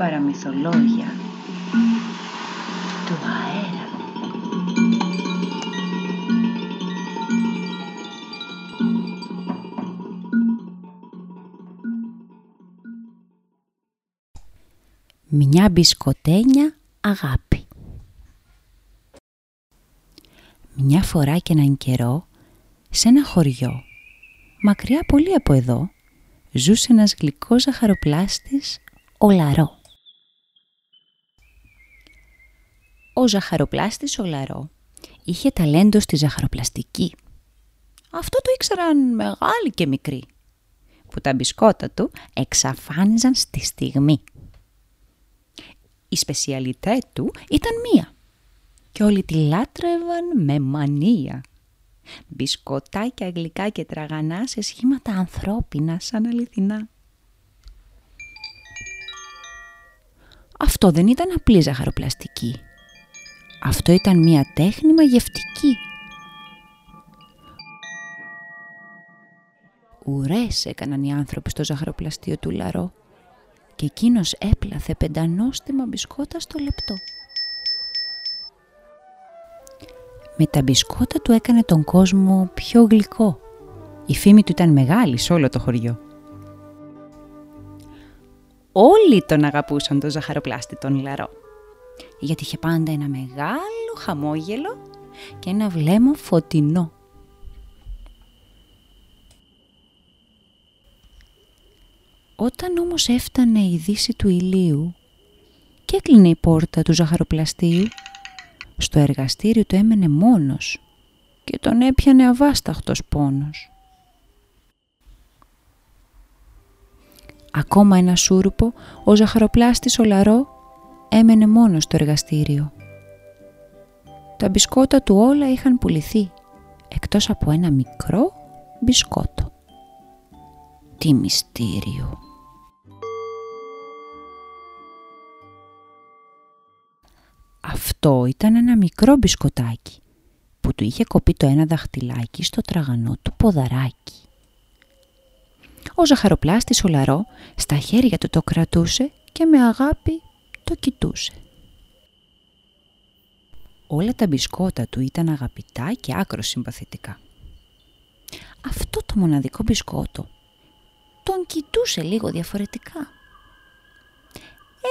παραμυθολόγια του αέρα. Μια μπισκοτένια αγάπη Μια φορά και έναν καιρό, σε ένα χωριό, μακριά πολύ από εδώ, ζούσε ένας γλυκός ζαχαροπλάστης, ο Λαρό. Ο ζαχαροπλάστης ο Λαρό είχε ταλέντο στη ζαχαροπλαστική. Αυτό το ήξεραν μεγάλοι και μικροί, που τα μπισκότα του εξαφάνιζαν στη στιγμή. Η σπεσιαλιτές του ήταν μία και όλοι τη λάτρευαν με μανία. Μπισκοτάκια γλυκά και τραγανά σε σχήματα ανθρώπινα σαν αληθινά. Αυτό δεν ήταν απλή ζαχαροπλαστική. Αυτό ήταν μια τέχνη μαγευτική. Ουρές έκαναν οι άνθρωποι στο ζαχαροπλαστείο του Λαρό και εκείνος έπλαθε πεντανόστιμα μπισκότα στο λεπτό. Με τα μπισκότα του έκανε τον κόσμο πιο γλυκό. Η φήμη του ήταν μεγάλη σε όλο το χωριό. Όλοι τον αγαπούσαν τον ζαχαροπλάστη τον Λαρό. Γιατί είχε πάντα ένα μεγάλο χαμόγελο και ένα βλέμμα φωτεινό. Όταν όμως έφτανε η δύση του ηλίου και έκλεινε η πόρτα του ζαχαροπλαστείου, στο εργαστήριο του έμενε μόνος και τον έπιανε αβάσταχτος πόνος. Ακόμα ένα σούρουπο, ο ζαχαροπλάστης ο Λαρό έμενε μόνος στο εργαστήριο. Τα μπισκότα του όλα είχαν πουληθεί, εκτός από ένα μικρό μπισκότο. Τι μυστήριο! Αυτό ήταν ένα μικρό μπισκοτάκι που του είχε κοπεί το ένα δαχτυλάκι στο τραγανό του ποδαράκι. Ο ζαχαροπλάστης ο Λαρό στα χέρια του το κρατούσε και με αγάπη το κοιτούσε. Όλα τα μπισκότα του ήταν αγαπητά και άκρος συμπαθητικά. Αυτό το μοναδικό μπισκότο τον κοιτούσε λίγο διαφορετικά.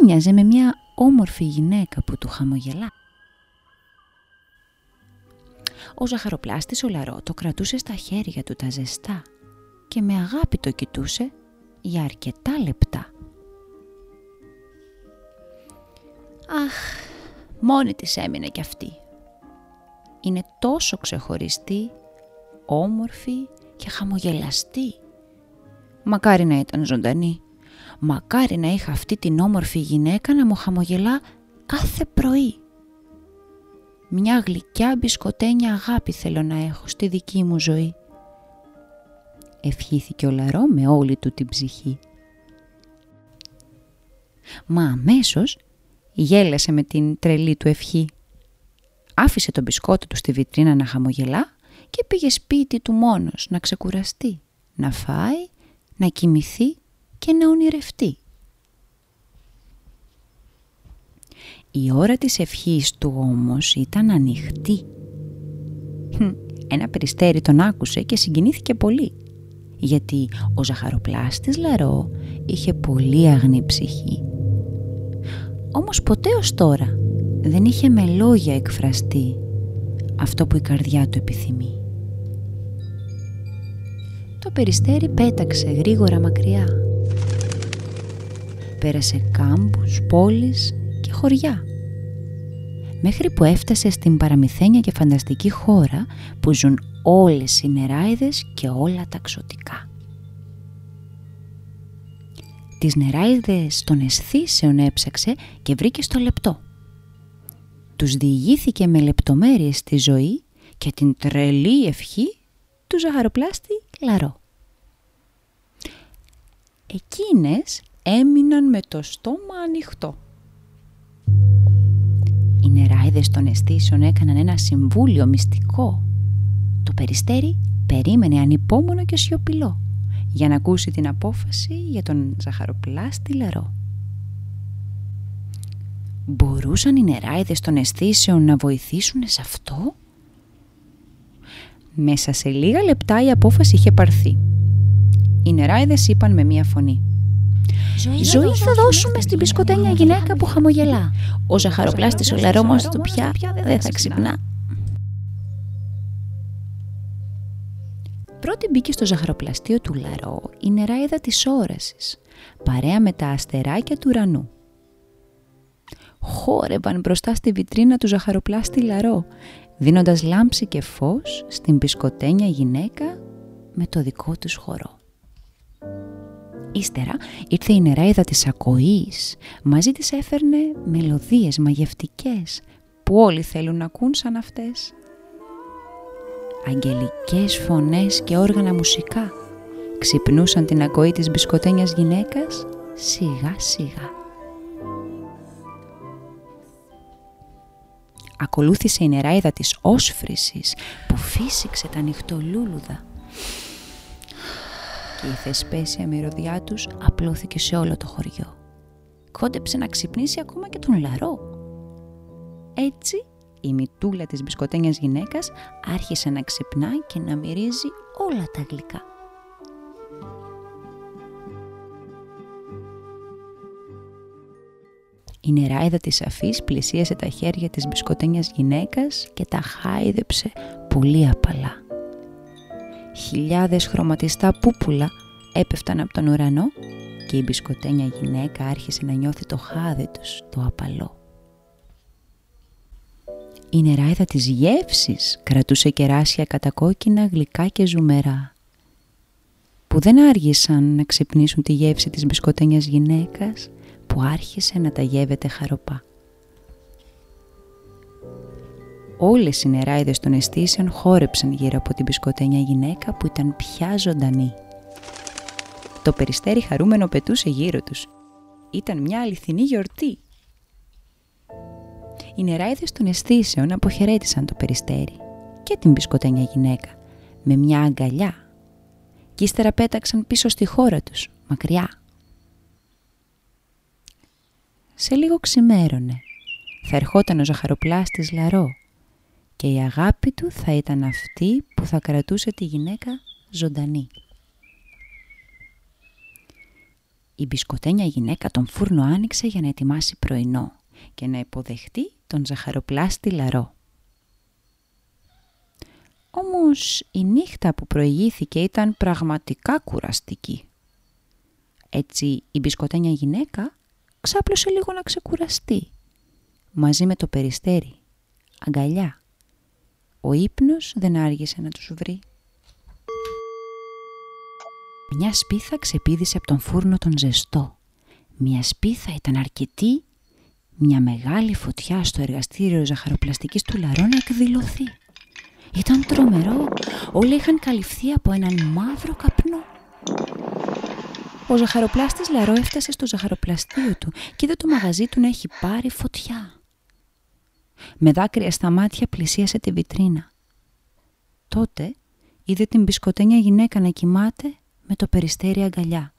Έμοιαζε με μια όμορφη γυναίκα που του χαμογελά. Ο ζαχαροπλάστης ο Λαρό το κρατούσε στα χέρια του τα ζεστά και με αγάπη το κοιτούσε για αρκετά λεπτά. Αχ, μόνη της έμεινε κι αυτή. Είναι τόσο ξεχωριστή, όμορφη και χαμογελαστή. Μακάρι να ήταν ζωντανή. Μακάρι να είχα αυτή την όμορφη γυναίκα να μου χαμογελά κάθε πρωί. Μια γλυκιά μπισκοτένια αγάπη θέλω να έχω στη δική μου ζωή. Ευχήθηκε ο Λαρό με όλη του την ψυχή. Μα αμέσως γέλασε με την τρελή του ευχή. Άφησε τον μπισκότο του στη βιτρίνα να χαμογελά και πήγε σπίτι του μόνος να ξεκουραστεί, να φάει, να κοιμηθεί και να ονειρευτεί. Η ώρα της ευχής του όμως ήταν ανοιχτή. Ένα περιστέρι τον άκουσε και συγκινήθηκε πολύ, γιατί ο ζαχαροπλάστης Λαρό είχε πολύ αγνή ψυχή. Όμως ποτέ ως τώρα δεν είχε με λόγια εκφραστεί αυτό που η καρδιά του επιθυμεί. Το περιστέρι πέταξε γρήγορα μακριά πέρασε κάμπους, πόλεις και χωριά. Μέχρι που έφτασε στην παραμυθένια και φανταστική χώρα που ζουν όλες οι νεράιδες και όλα τα ξωτικά. Τις νεράιδες των αισθήσεων έψαξε και βρήκε στο λεπτό. Τους διηγήθηκε με λεπτομέρειες τη ζωή και την τρελή ευχή του ζαχαροπλάστη Λαρό. Εκείνες έμειναν με το στόμα ανοιχτό. Οι νεράιδες των αισθήσεων έκαναν ένα συμβούλιο μυστικό. Το περιστέρι περίμενε ανυπόμονο και σιωπηλό για να ακούσει την απόφαση για τον ζαχαροπλάστη λερό. Μπορούσαν οι νεράιδες των αισθήσεων να βοηθήσουν σε αυτό; Μέσα σε λίγα λεπτά η απόφαση είχε πάρθει. Οι νεράιδες είπαν με μία φωνή. Ζωή, θα δώσουμε στην πισκοτένια γυναίκα που χαμογελά. Ο ζαχαροπλάστης ο λαρόμος του πια δεν θα ξυπνά. Πρώτη μπήκε στο ζαχαροπλαστείο του Λαρό η νεράιδα της όρασης, παρέα με τα αστεράκια του ουρανού. Χόρευαν μπροστά στη βιτρίνα του ζαχαροπλάστη Λαρό, δίνοντας λάμψη και φως στην πισκοτένια γυναίκα με το δικό τους χορό. Ύστερα ήρθε η νεράιδα της ακοής, μαζί της έφερνε μελωδίες μαγευτικές που όλοι θέλουν να ακούν σαν αυτές. Αγγελικές φωνές και όργανα μουσικά ξυπνούσαν την ακοή της μπισκοτένιας γυναίκας σιγά σιγά. Ακολούθησε η νεράιδα της όσφρησης που φύσηξε τα νυχτολούλουδα και η θεσπέσια μυρωδιά τους απλώθηκε σε όλο το χωριό. Κόντεψε να ξυπνήσει ακόμα και τον λαρό. Έτσι η μητούλα της μπισκοτένιας γυναίκας άρχισε να ξυπνά και να μυρίζει όλα τα γλυκά. Η νεράιδα της αφής πλησίασε τα χέρια της μπισκοτένιας γυναίκας και τα χάιδεψε πολύ απαλά. Χιλιάδες χρωματιστά πούπουλα έπεφταν από τον ουρανό και η μπισκοτένια γυναίκα άρχισε να νιώθει το χάδι τους, το απαλό. Η νεράιδα της γεύσης κρατούσε κεράσια κατακόκκινα γλυκά και ζουμερά που δεν άργησαν να ξυπνήσουν τη γεύση της μπισκοτένιας γυναίκας που άρχισε να τα γεύεται χαροπά. Όλες οι νεράιδες των αισθήσεων χόρεψαν γύρω από την μπισκοτένια γυναίκα που ήταν πια ζωντανή. Το περιστέρι χαρούμενο πετούσε γύρω τους. Ήταν μια αληθινή γιορτή. Οι νεράιδες των αισθήσεων αποχαιρέτησαν το περιστέρι και την μπισκοτένια γυναίκα με μια αγκαλιά και ύστερα πέταξαν πίσω στη χώρα τους, μακριά. Σε λίγο ξημέρωνε. Θα ερχόταν ο ζαχαροπλάστης Λαρό και η αγάπη του θα ήταν αυτή που θα κρατούσε τη γυναίκα ζωντανή. Η μπισκοτένια γυναίκα τον φούρνο άνοιξε για να ετοιμάσει πρωινό και να υποδεχτεί τον ζαχαροπλάστη Λαρό. Όμως η νύχτα που προηγήθηκε ήταν πραγματικά κουραστική. Έτσι η μπισκοτένια γυναίκα ξάπλωσε λίγο να ξεκουραστεί, μαζί με το περιστέρι, αγκαλιά. Ο ύπνος δεν άργησε να τους βρει. Μια σπίθα ξεπίδησε από τον φούρνο τον ζεστό. Μια σπίθα ήταν αρκετή, μια μεγάλη φωτιά στο εργαστήριο ζαχαροπλαστικής του Λαρό να εκδηλωθεί. Ήταν τρομερό, όλα είχαν καλυφθεί από έναν μαύρο καπνό. Ο ζαχαροπλάστης Λαρό έφτασε στο ζαχαροπλαστείο του και είδε το μαγαζί του να έχει πάρει φωτιά. Με δάκρυα στα μάτια πλησίασε τη βιτρίνα. Τότε είδε την μπισκοτένια γυναίκα να κοιμάται με το περιστέρι αγκαλιά.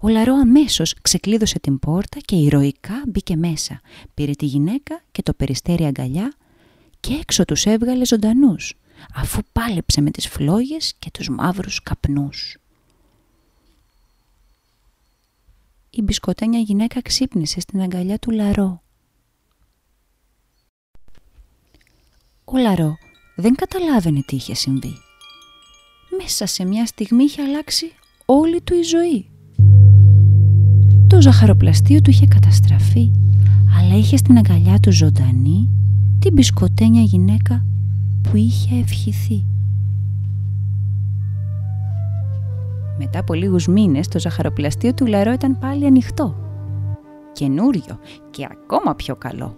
Ο Λαρό αμέσως ξεκλείδωσε την πόρτα και ηρωικά μπήκε μέσα, πήρε τη γυναίκα και το περιστέρι αγκαλιά και έξω τους έβγαλε ζωντανούς, αφού πάλεψε με τις φλόγες και τους μαύρους καπνούς. Η μπισκοτένια γυναίκα ξύπνησε στην αγκαλιά του Λαρό. Ο Λαρό δεν καταλάβαινε τι είχε συμβεί. Μέσα σε μια στιγμή είχε αλλάξει όλη του η ζωή. Το ζαχαροπλαστείο του είχε καταστραφεί, αλλά είχε στην αγκαλιά του ζωντανή την μπισκοτένια γυναίκα που είχε ευχηθεί. Μετά από λίγους μήνες το ζαχαροπλαστείο του Λαρό ήταν πάλι ανοιχτό. Καινούριο και ακόμα πιο καλό.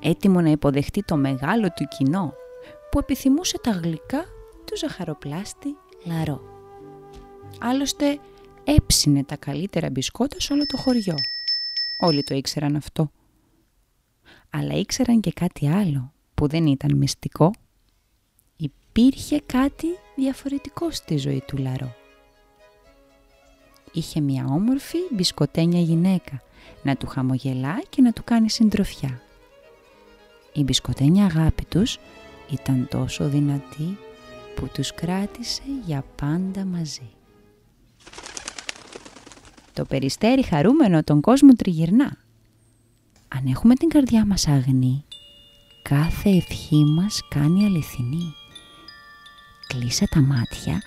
Έτοιμο να υποδεχτεί το μεγάλο του κοινό που επιθυμούσε τα γλυκά του ζαχαροπλάστη Λαρό. Άλλωστε έψινε τα καλύτερα μπισκότα σε όλο το χωριό. Όλοι το ήξεραν αυτό. Αλλά ήξεραν και κάτι άλλο που δεν ήταν μυστικό. Υπήρχε κάτι διαφορετικό στη ζωή του Λαρό. Είχε μια όμορφη μπισκοτένια γυναίκα να του χαμογελά και να του κάνει συντροφιά. Η μπισκοτένια αγάπη τους ήταν τόσο δυνατή που τους κράτησε για πάντα μαζί. Το περιστέρι χαρούμενο τον κόσμο τριγυρνά. Αν έχουμε την καρδιά μας αγνή, κάθε ευχή μας κάνει αληθινή. Κλείσε τα μάτια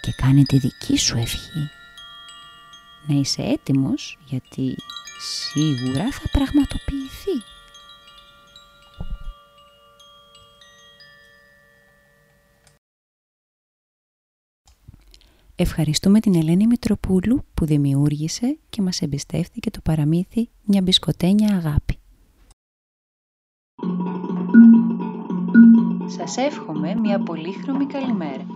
και κάνε τη δική σου ευχή. Να είσαι έτοιμος γιατί σίγουρα θα πραγματοποιηθεί. Ευχαριστούμε την Ελένη Μητροπούλου που δημιούργησε και μας εμπιστεύτηκε το παραμύθι «Μια μπισκοτένια αγάπη». Σας εύχομαι μια πολύχρωμη καλημέρα.